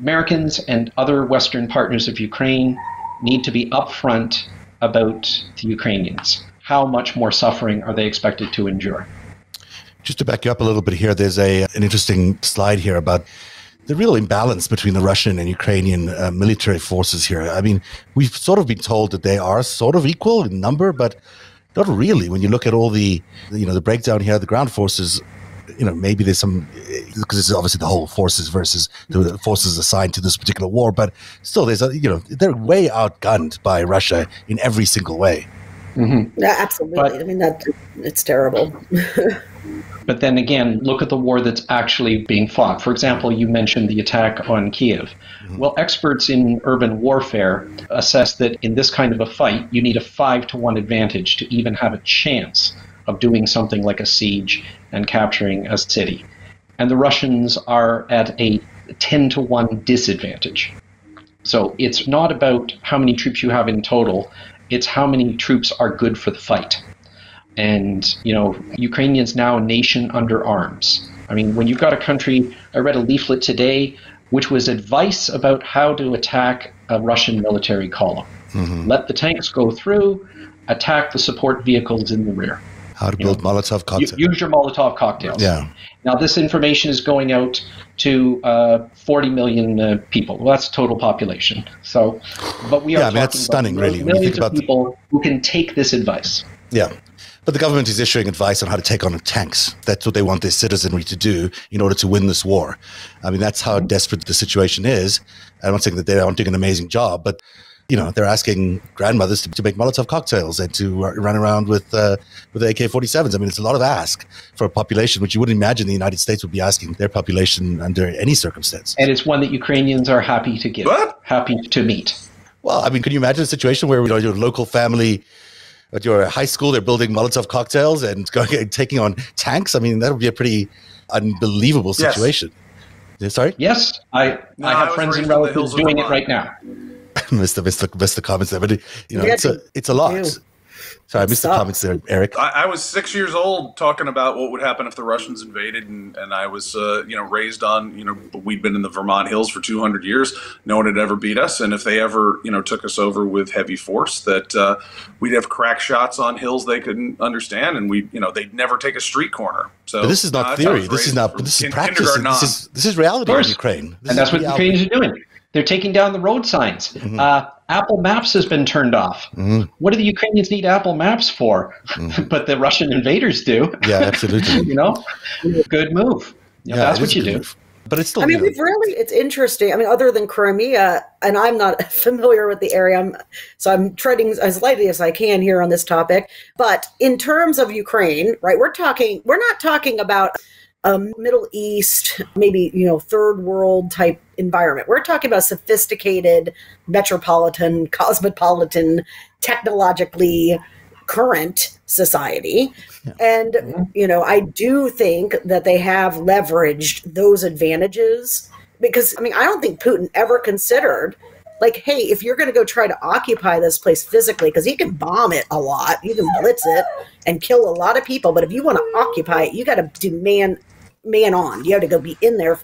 Americans and other Western partners of Ukraine need to be upfront about the Ukrainians. How much more suffering are they expected to endure? Just to back you up a little bit here, there's a an interesting slide here about the real imbalance between the Russian and Ukrainian uh, military forces here. I mean, we've sort of been told that they are sort of equal in number, but not really. When you look at all the, you know, the breakdown here, the ground forces, you know, maybe there's some eh, because it's obviously the whole forces versus the forces assigned to this particular war, but still, there's a, you know, they're way outgunned by Russia in every single way. Mm-hmm. Yeah, absolutely. But- I mean, that it's terrible. But then again, look at the war that's actually being fought. For example, you mentioned the attack on Kiev. Mm-hmm. Well, experts in urban warfare assess that in this kind of a fight, you need a five to one advantage to even have a chance of doing something like a siege and capturing a city. And the Russians are at a 10 to 1 disadvantage. So it's not about how many troops you have in total, it's how many troops are good for the fight and you know ukrainians now a nation under arms i mean when you've got a country i read a leaflet today which was advice about how to attack a Russian military column. Mm-hmm. Let the tanks go through, attack the support vehicles in the rear. How to build you know, Molotov cocktails. Use your Molotov cocktails. Yeah. Now, this information is going out to uh, 40 million uh, people. Well, that's total population. So, but we are yeah, I mean, that's stunning, really. Millions of people the... who can take this advice. Yeah. But the government is issuing advice on how to take on tanks. That's what they want their citizenry to do in order to win this war. I mean, that's how desperate the situation is. I'm not saying that they aren't doing an amazing job, but you know, they're asking grandmothers to, to make Molotov cocktails and to run around with uh, with AK-47s. I mean, it's a lot of ask for a population which you wouldn't imagine the United States would be asking their population under any circumstance. And it's one that Ukrainians are happy to give, what? happy to meet. Well, I mean, can you imagine a situation where you know your local family at your high school they're building Molotov cocktails and going and taking on tanks? I mean, that would be a pretty unbelievable situation. Yes. Sorry. Yes, I no, I have I friends and relatives doing it right now. Missed the missed the, missed the comments there, but it, you know, it's a it's a lot. Sorry, I missed the comments there, Eric. I, I, was six years old talking about what would happen if the Russians invaded, and, and I was, uh, you know, raised on, you know, we'd been in the Vermont hills for 200 years. No one had ever beat us, and if they ever, you know, took us over with heavy force, that uh, we'd have crack shots on hills they couldn't understand, and we, you know, they'd never take a street corner. So but this is not uh, theory. This is not. This is practice. This is this is reality in Ukraine. This and that's what the Ukrainians are doing. They're taking down the road signs. Mm-hmm. Uh, Apple Maps has been turned off. Mm-hmm. What do the Ukrainians need Apple Maps for? Mm-hmm. but the Russian invaders do. Yeah, absolutely. you know, good move. You know, yeah, that's what you do. Move. But it's still. I mean, we've really. It's interesting. I mean, other than Crimea, and I'm not familiar with the area, I'm, so I'm treading as lightly as I can here on this topic. But in terms of Ukraine, right? We're talking. We're not talking about a Middle East, maybe, you know, third world type environment. We're talking about sophisticated, metropolitan, cosmopolitan, technologically current society. Yeah. And, mm-hmm. you know, I do think that they have leveraged those advantages because, I mean, I don't think Putin ever considered like, hey, if you're going to go try to occupy this place physically, because he can bomb it a lot, you can blitz it and kill a lot of people, but if you want to occupy it, you got to do man on. You have to go be in there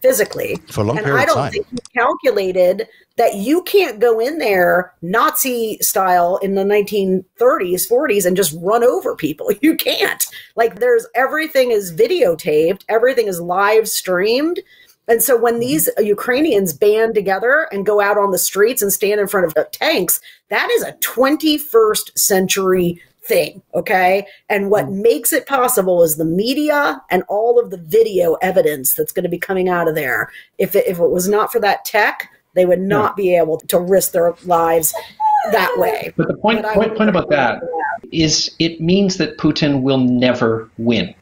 physically. For a long and period I don't of time. think he calculated that you can't go in there Nazi style in the 1930s, 40s and just run over people. You can't. Like there's everything is videotaped, everything is live streamed. And so when mm-hmm. these Ukrainians band together and go out on the streets and stand in front of tanks, that is a 21st century thing. Okay. And what mm. makes it possible is the media and all of the video evidence that's going to be coming out of there. If it, if it was not for that tech, they would not be able to risk their lives that way. But the point, but point, point about that is it means that Putin will never win.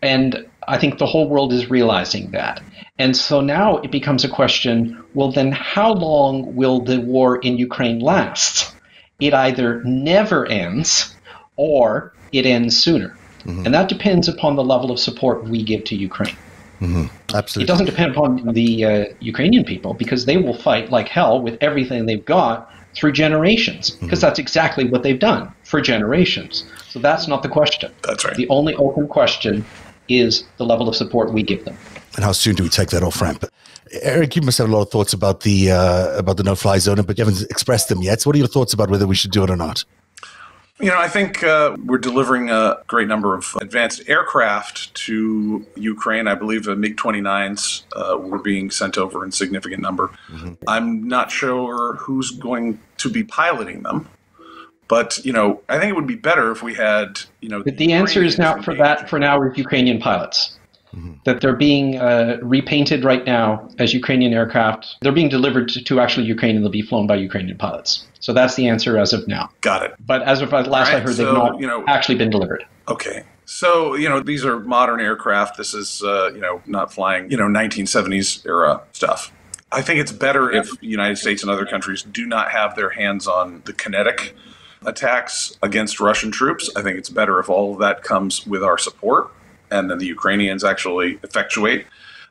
And I think the whole world is realizing that. And so now it becomes a question well, then how long will the war in Ukraine last? It either never ends or it ends sooner. Mm-hmm. And that depends upon the level of support we give to Ukraine. Mm-hmm. Absolutely. It doesn't depend upon the uh, Ukrainian people because they will fight like hell with everything they've got through generations because mm-hmm. that's exactly what they've done for generations. So that's not the question. That's right. The only open question is the level of support we give them. And how soon do we take that off ramp? Eric, you must have a lot of thoughts about the uh, about the no-fly zone, but you haven't expressed them yet. So, what are your thoughts about whether we should do it or not? You know, I think uh, we're delivering a great number of advanced aircraft to Ukraine. I believe the MiG 29s uh, were being sent over in significant number. Mm-hmm. I'm not sure who's going to be piloting them. But you know, I think it would be better if we had you know. The, the answer is now for that for now with Ukrainian pilots. Mm-hmm. That they're being uh, repainted right now as Ukrainian aircraft. They're being delivered to, to, actually Ukraine and they'll be flown by Ukrainian pilots. So that's the answer as of now. Got it. But as of last right, I heard, so, they've not you know, actually been delivered. Okay. So, you know, these are modern aircraft. This is, uh, you know, not flying, you know, 1970s era stuff. I think it's better if the United States and other countries do not have their hands on the kinetic attacks against Russian troops. I think it's better if all of that comes with our support and then the Ukrainians actually effectuate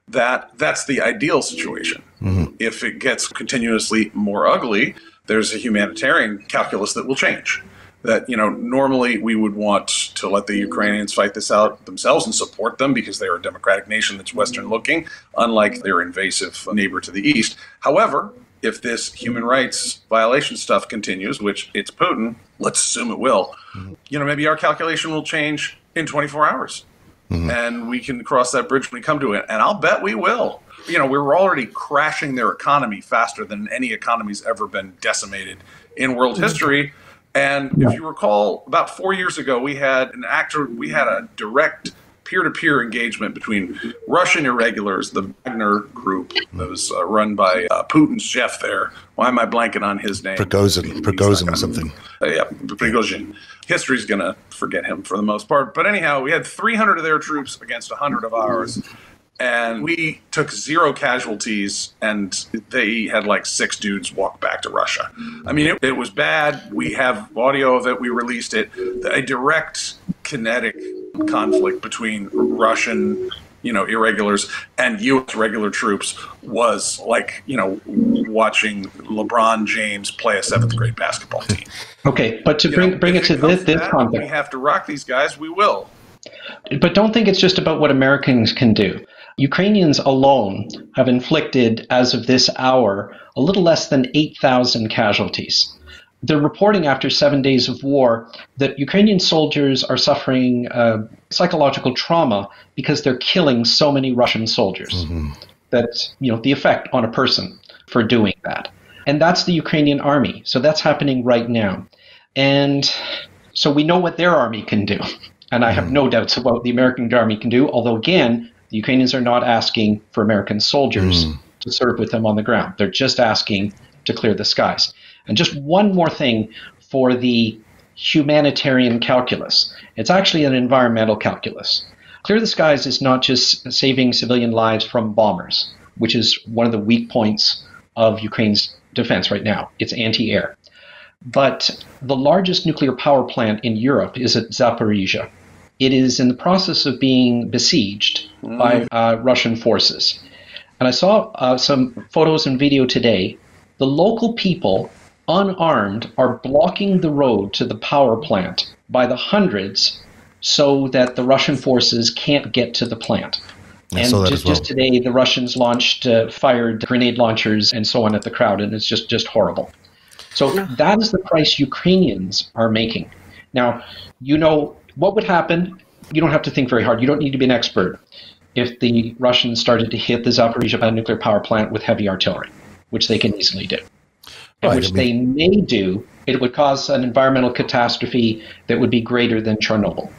that. That's the ideal situation. Mm-hmm. If it gets continuously more ugly, there's a humanitarian calculus that will change. that you know normally we would want to let the Ukrainians fight this out themselves and support them because they are a democratic nation that's Western looking, unlike their invasive neighbor to the east. However, if this human rights violation stuff continues, which it's Putin, let's assume it will, mm-hmm. you know, maybe our calculation will change in 24 hours. Mm-hmm. And we can cross that bridge when we come to it. And I'll bet we will. You know, we're already crashing their economy faster than any economy's ever been decimated in world mm-hmm. history. And if you recall, about four years ago, we had an actor, we had a direct peer-to-peer engagement between Russian irregulars, the Wagner group that was uh, run by uh, Putin's chef there. Why am I blanking on his name? Prigozhin, Prigozhin or something. Uh, yeah, Prigozhin. History's going to forget him for the most part. But anyhow, we had 300 of their troops against 100 of ours and we took zero casualties and they had like six dudes walk back to russia. I mean it, it, was bad. We have audio of it. We released it. A direct kinetic conflict between russian you know irregulars and us regular troops was like you know watching lebron james play a seventh grade basketball team okay but to you bring know, bring it to this, this context we have to rock these guys we will but don't think it's just about what Americans can do. Ukrainians alone have inflicted, as of this hour, a little less than 8,000 casualties. They're reporting after seven days of war that Ukrainian soldiers are suffering uh, psychological trauma because they're killing so many Russian soldiers. Mm-hmm. That's you know the effect on a person for doing that, and that's the Ukrainian army. So that's happening right now, and so we know what their army can do, and I have mm-hmm. no doubts about what the American army can do. Although again, the Ukrainians are not asking for American soldiers mm. to serve with them on the ground. They're just asking to clear the skies. And just one more thing for the humanitarian calculus it's actually an environmental calculus. Clear the skies is not just saving civilian lives from bombers, which is one of the weak points of Ukraine's defense right now. It's anti air. But the largest nuclear power plant in Europe is at Zaporizhia. It is in the process of being besieged mm. by uh, Russian forces. And I saw uh, some photos and video today. The local people, unarmed, are blocking the road to the power plant by the hundreds so that the Russian forces can't get to the plant. And just, well. just today, the Russians launched, uh, fired grenade launchers and so on at the crowd, and it's just, just horrible. So that is the price Ukrainians are making. Now, you know, what would happen? You don't have to think very hard. You don't need to be an expert if the Russians started to hit the Zaporizhia nuclear power plant with heavy artillery, which they can easily do. Right, which I mean, they may do, it would cause an environmental catastrophe that would be greater than Chernobyl.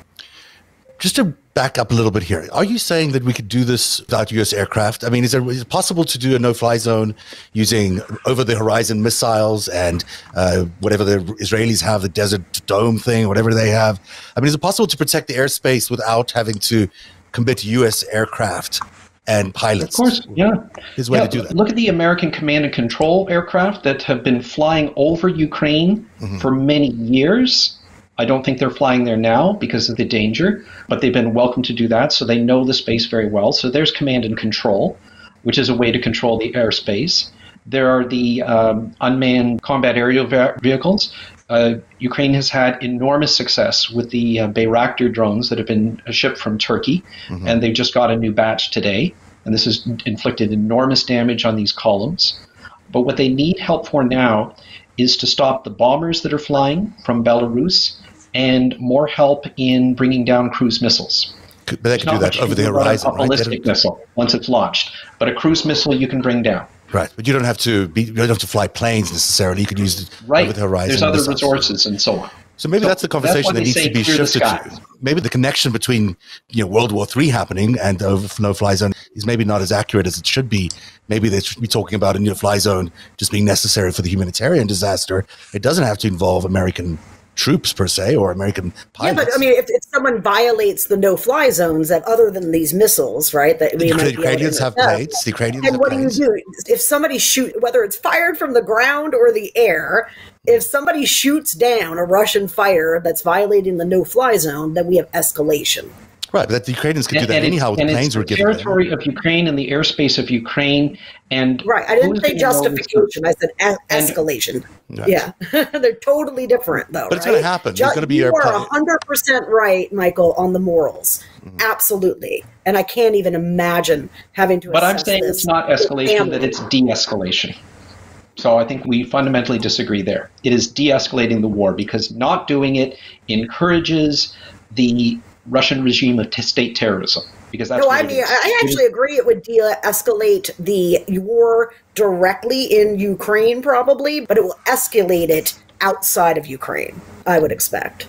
Just to back up a little bit here, are you saying that we could do this without U.S. aircraft? I mean, is, there, is it possible to do a no-fly zone using over-the-horizon missiles and uh, whatever the Israelis have, the Desert Dome thing, whatever they have? I mean, is it possible to protect the airspace without having to commit U.S. aircraft? And pilots. Of course, yeah. His way yeah, to do that. Look at the American command and control aircraft that have been flying over Ukraine mm-hmm. for many years I don't think they're flying there now because of the danger, but they've been welcome to do that, so they know the space very well. So there's command and control, which is a way to control the airspace. There are the um, unmanned combat aerial vehicles. Uh, Ukraine has had enormous success with the uh, Bayraktar drones that have been shipped from Turkey, mm-hmm. and they've just got a new batch today. And this has inflicted enormous damage on these columns. But what they need help for now is to stop the bombers that are flying from Belarus and more help in bringing down cruise missiles. But they can do that over the horizon, a ballistic right? missile once it's launched, but a cruise missile you can bring down. Right, but you don't have to be. You don't have to fly planes necessarily. You could use the, right. over the horizon. There's other resources and so on. So maybe so that's the conversation that's that needs to be shifted to. Maybe the connection between you know World War III happening and the no-fly zone is maybe not as accurate as it should be. Maybe they should be talking about a no-fly zone just being necessary for the humanitarian disaster. It doesn't have to involve American troops per se or American pilots. Yeah, but I mean, if, if someone violates the no-fly zones that other than these missiles, right? That we the Ukrainians have planes. The Ukrainians and what planes. do you do if somebody shoot whether it's fired from the ground or the air? If somebody shoots down a Russian fire that's violating the no-fly zone, then we have escalation. Right, but the Ukrainians could do that And anyhow with the and it's planes the we're giving them. territory of Ukraine and the airspace of Ukraine. And Right. I didn't say gonna know this- justification. I said es- And- escalation. Right. Yeah. They're totally different, though. But it's gonna happen. There's gonna be You are pu- 100% right, Michael, on the morals. Mm-hmm. Absolutely. And I can't even imagine having to But I'm saying this it's not escalation, that it's de escalation. So I think we fundamentally disagree there. It is de escalating the war because not doing it encourages the Russian regime of t- state terrorism. Because that's no, what I mean, is. I I It is- actually agree it would de-escalate the war directly in Ukraine, probably, but it will escalate it outside of Ukraine. I would expect.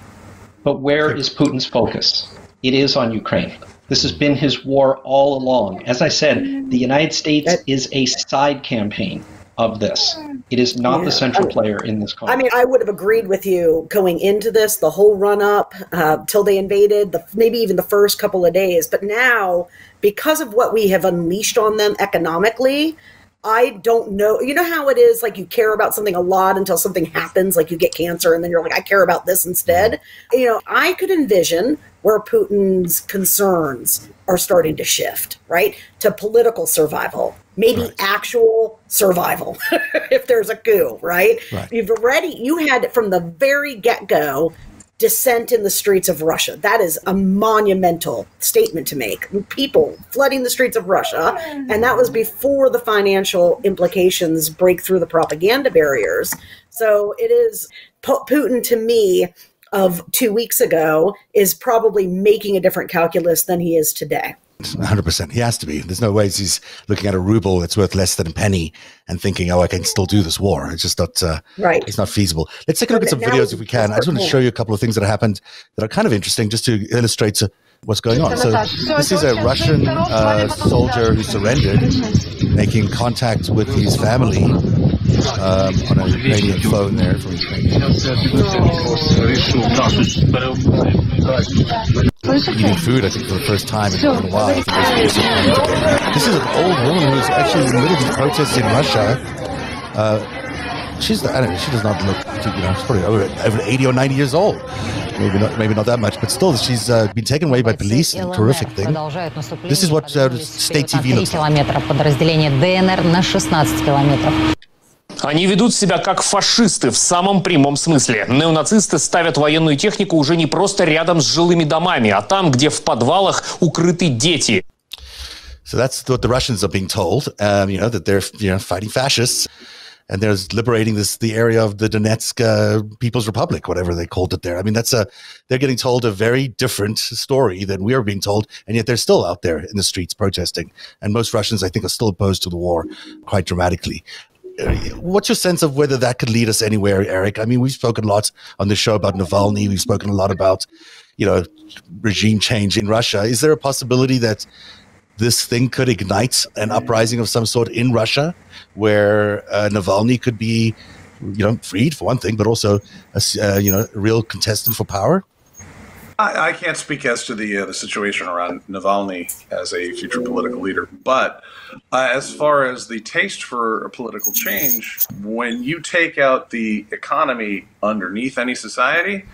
But where is Putin's focus? It is on Ukraine. This has been his war all along. As I said, the United States That- is a side campaign of this. It is not Yeah. the central player in this conflict. I mean, I would have agreed with you going into this, the whole run up uh, till they invaded, the, maybe even the first couple of days. But now, because of what we have unleashed on them economically, I don't know. You know how it is like you care about something a lot until something happens, like you get cancer, and then you're like, I care about this instead. You know, I could envision where Putin's concerns are starting to shift, right? To political survival, maybe Right. actual survival if there's a coup, right? Right. You've already, you had from the very get go dissent in the streets of Russia. That is a monumental statement to make. People flooding the streets of Russia, and that was before the financial implications break through the propaganda barriers. So it is Putin to me of two weeks ago is probably making a different calculus than he is today. 100%. He has to be. There's no ways he's looking at a ruble that's worth less than a penny and thinking, oh, I can still do this war. It's just not, uh, Right. it's not feasible. Let's take a look at some videos if we can. I just want to show you a couple of things that happened that are kind of interesting just to illustrate uh, what's going on. So this is a Russian uh, soldier who surrendered, making contact with his family um, on a Ukrainian phone there from Ukraine. Eating food, I think, for the first time in a while. I think this is- This is an old woman who's actually in the middle of these protests in Russia. Uh, she's, I don't know, she does not look, you know, she's probably over, over 80 or 90 years old. Maybe not, maybe not that much, but still, she's uh, been taken away by police. A terrific thing. This is what uh, state TV looks like. километров, подразделение ДНР на 16 километров. Они ведут себя как фашисты в самом прямом смысле. Неонацисты ставят военную технику уже не просто рядом с жилыми домами, а там, где в подвалах укрыты дети. So that's what the Russians are being told. Um, you know that they're you know fighting fascists, and they're liberating this the area of the Donetsk uh, People's Republic, whatever they called it there. I mean, that's a they're getting told a very different story than we are being told, and yet they're still out there in the streets protesting. And most Russians, I think, are still opposed to the war quite dramatically. What's your sense of whether that could lead us anywhere, Eric? I mean, we've spoken a lot on this show about Navalny. We've spoken a lot about, you know, regime change in Russia. Is there a possibility that this thing could ignite an uprising of some sort in Russia, where uh, Navalny could be, you know, freed for one thing, but also, a uh, you know, a real contestant for power? I, I can't speak as to the uh, the situation around Navalny as a future political leader, but uh, as far as the taste for a political change, when you take out the economy underneath any society,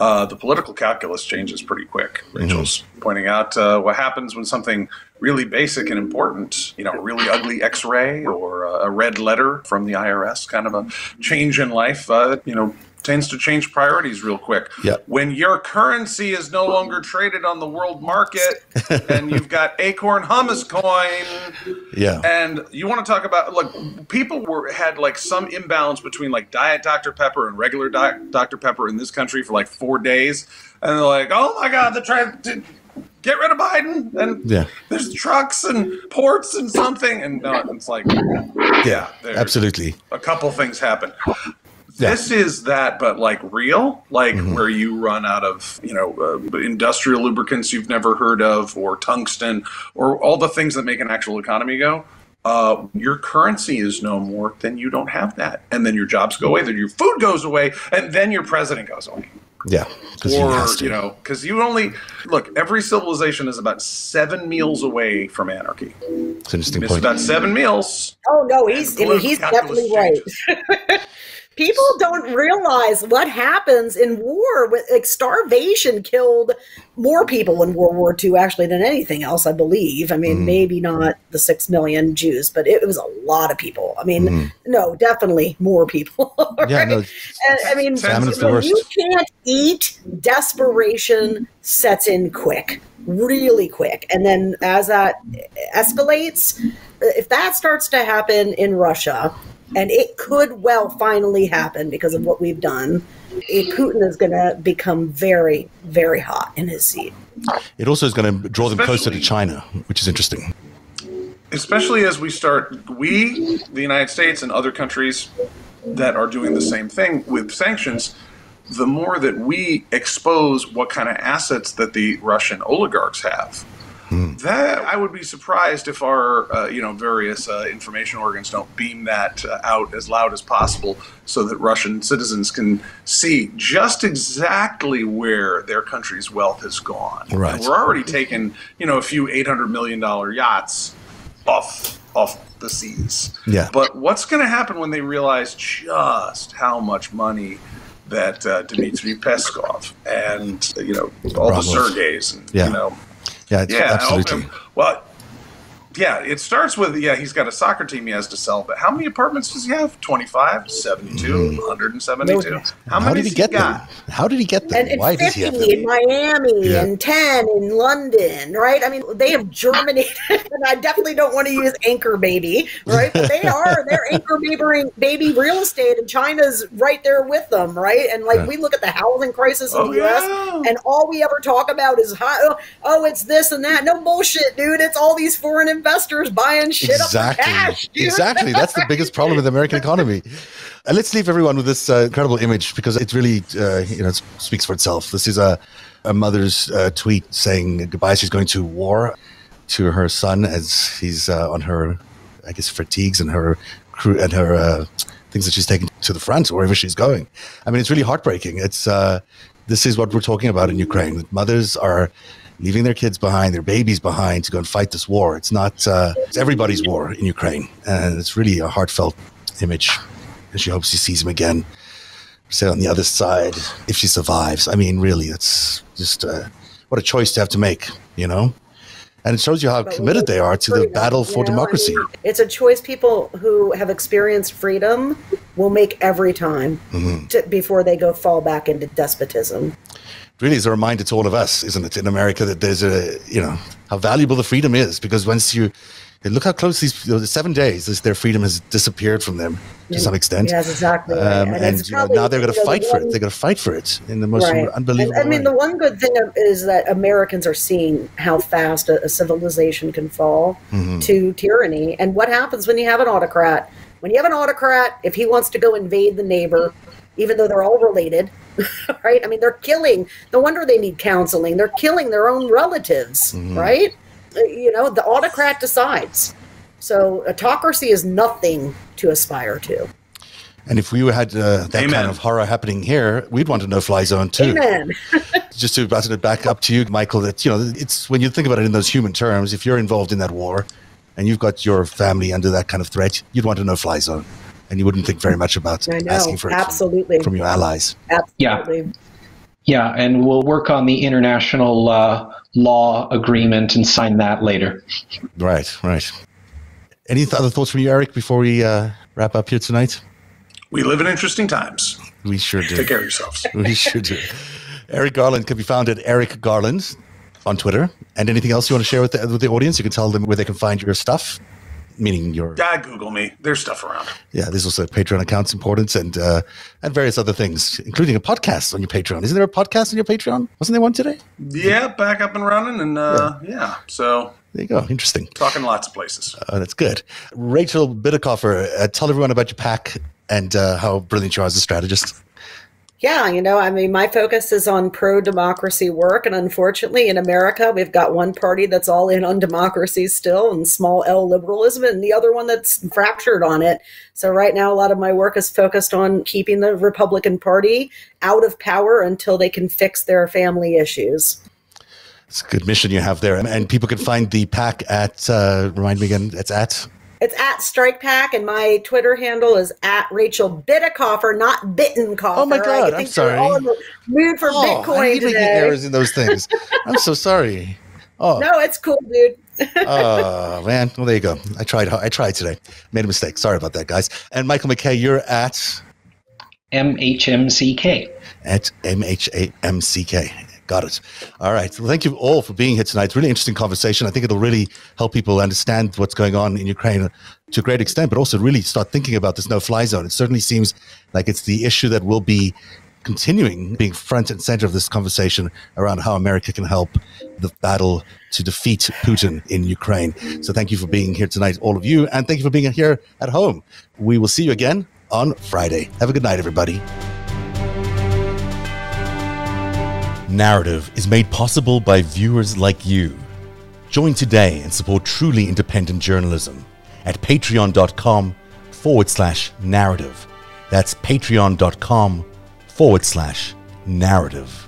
uh, the political calculus changes pretty quick. Rachel's pointing out uh, what happens when something really basic and important, you know, a really ugly X-ray or a, a red letter from the IRS, kind of a change in life, uh, you know, tends to change priorities real quick. Yeah. When your currency is no longer traded on the world market, and you've got Acorn Hummus Coin, Yeah. and you want to talk about like people were had like some imbalance between like Diet Dr Pepper and regular Di- Dr Pepper in this country for like four days, and they're like, oh my god, they're trying to get rid of Biden, and Yeah. there's trucks and ports and something, and no, it's like, Yeah. Absolutely. a couple things happen. Yeah. Mm-hmm. This is that, but like real, like where you run out of, you know, uh, industrial lubricants you've never heard of, or tungsten, or all the things that make an actual economy go. Uh, your currency is no more, then you don't have that, and then your jobs go away, then your food goes away, and then your president goes away Yeah. Because he or has to. you know because you only look every civilization is about seven meals away from anarchy it's an interesting miss point. about seven meals Oh no, he's I mean, he's calculus definitely right. people don't realize what happens in war. With like starvation killed more people in World War II actually than anything else. I believe. I mean, mm. maybe not the six million Jews, but it, it, was a lot of people. I mean, mm. no, definitely more people. right? Yeah, no, and, I mean, you can't eat. Desperation sets in quick really quick. And then as that escalates, if that starts to happen in Russia, and it could well finally happen because of what we've done, Putin is going to become very, very hot in his seat. It also is going to draw them especially, closer to China, which is interesting. Especially as we start, we, the United States, and other countries that are doing the same thing with sanctions, the more that we expose what kind of assets that the Russian oligarchs have. Hmm. That I would be surprised if our uh, you know various uh, information organs don't beam that uh, out as loud as possible, so that Russian citizens can see just exactly where their country's wealth has gone. Right. And we're already taking you know a few eight hundred million dollar yachts off off the seas. Yeah. But what's going to happen when they realize just how much money that uh, Dmitry Peskov and you know all the Sergeys and yeah. you know yeah yeah absolutely. well yeah, it starts with yeah, he's got a soccer team he has to sell, but how many apartments does he have? 25, 72, mm. 172. How, how did he get them? How did he get them? And, Why does he have them? in Miami yeah. and 10 in London, right? I mean, they have germinated, and I definitely don't want to use anchor baby, right? But they are, they're anchor baby, baby real estate, and China's right there with them, right? And like yeah. we look at the housing crisis in oh, the US, yeah. and all we ever talk about is, how, oh, it's this and that. No bullshit, dude. It's all these foreign investors investors buying shit exactly. Cash, exactly. That's the biggest problem with the American economy. And let's leave everyone with this uh, incredible image because it really, uh, you know, speaks for itself. This is a, a mother's uh, tweet saying goodbye. She's going to war to her son as he's uh, on her, I guess, fatigues and her crew and her uh, things that she's taking to the front wherever she's going. I mean, it's really heartbreaking. It's uh, this is what we're talking about in Ukraine. Mothers are leaving their kids behind, their babies behind to go and fight this war. It's not, uh, it's everybody's war in Ukraine. And it's really a heartfelt image. And she hopes she sees him again. Sit on the other side if she survives. I mean, really, it's just uh, what a choice to have to make, you know? And it shows you how but committed they are to the battle for know, democracy. I mean, it's a choice people who have experienced freedom will make every time mm-hmm. to, before they go fall back into despotism really is a reminder to all of us, isn't it, in America, that there's a, you know, how valuable the freedom is. Because once you look how close these you know, the seven days, this, their freedom has disappeared from them to some extent. Yes, exactly. Um, and, know, now they're going to fight for it. They're going to fight for it in the most right. unbelievable. And, I mean, way. the one good thing is that Americans are seeing how fast a, a civilization can fall mm-hmm. to tyranny. And what happens when you have an autocrat? When you have an autocrat, if he wants to go invade the neighbor, even though they're all related, right? I mean, they're killing. No wonder they need counseling. They're killing their own relatives, mm-hmm. right? Uh, you know, the autocrat decides. So autocracy is nothing to aspire to. And if we had uh, that Amen. kind of horror happening here, we'd want a no-fly zone too. Amen. Just to pass it back up to you, Michael, that you know, it's when you think about it in those human terms. If you're involved in that war, and you've got your family under that kind of threat, you'd want a no-fly zone and you wouldn't think very much about asking for it. From, from your allies. Absolutely. Yeah. Yeah, and we'll work on the international uh, law agreement and sign that later. Right, right. Any th- other thoughts from you, Eric, before we uh, wrap up here tonight? We live in interesting times. We sure do. Take care of yourselves. we sure do. Eric Garland can be found at Eric Garland on Twitter. And anything else you want to share with the, with the audience? You can tell them where they can find your stuff meaning your yeah google me there's stuff around yeah there's also patreon accounts importance and uh and various other things including a podcast on your patreon isn't there a podcast on your patreon wasn't there one today yeah back up and running and uh yeah, yeah so there you go. Interesting. Talking lots of places. Uh, that's good. Rachel Bitecofer, uh, tell everyone about your PAC and uh, how brilliant you are as a strategist. Yeah, you know, I mean, my focus is on pro democracy work. And unfortunately, in America, we've got one party that's all in on democracy still and small L liberalism, and the other one that's fractured on it. So, right now, a lot of my work is focused on keeping the Republican Party out of power until they can fix their family issues. It's a good mission you have there. And people can find the PAC at, uh, remind me again, it's at It's at StrikePAC, and my Twitter handle is at Rachel Bitecofer, not Bittencoffer. Oh my God, I I'm think sorry. all in the mood for Oh, I Bitcoin hate making errors in those things. I'm so sorry. Oh, No, it's cool, dude. oh man. Well, there you go. I tried. I tried today. Made a mistake. Sorry about that, guys. And Michael Mackay, you're at MHMCK. at MHAMCK. Got it. All right. Well, thank you all for being here tonight. It's really interesting conversation. I think it'll really help people understand what's going on in Ukraine to a great extent, but also really start thinking about this no fly zone. It certainly seems like it's the issue that will be continuing being front and center of this conversation around how America can help the battle to defeat Putin in Ukraine. So thank you for being here tonight, all of you, and thank you for being here at home. We will see you again on Friday. Have a good night, everybody. Narativ is made possible by viewers like you. Join today and support truly independent journalism at patreon.com forward slash narativ. That's patreon.com forward slash narativ.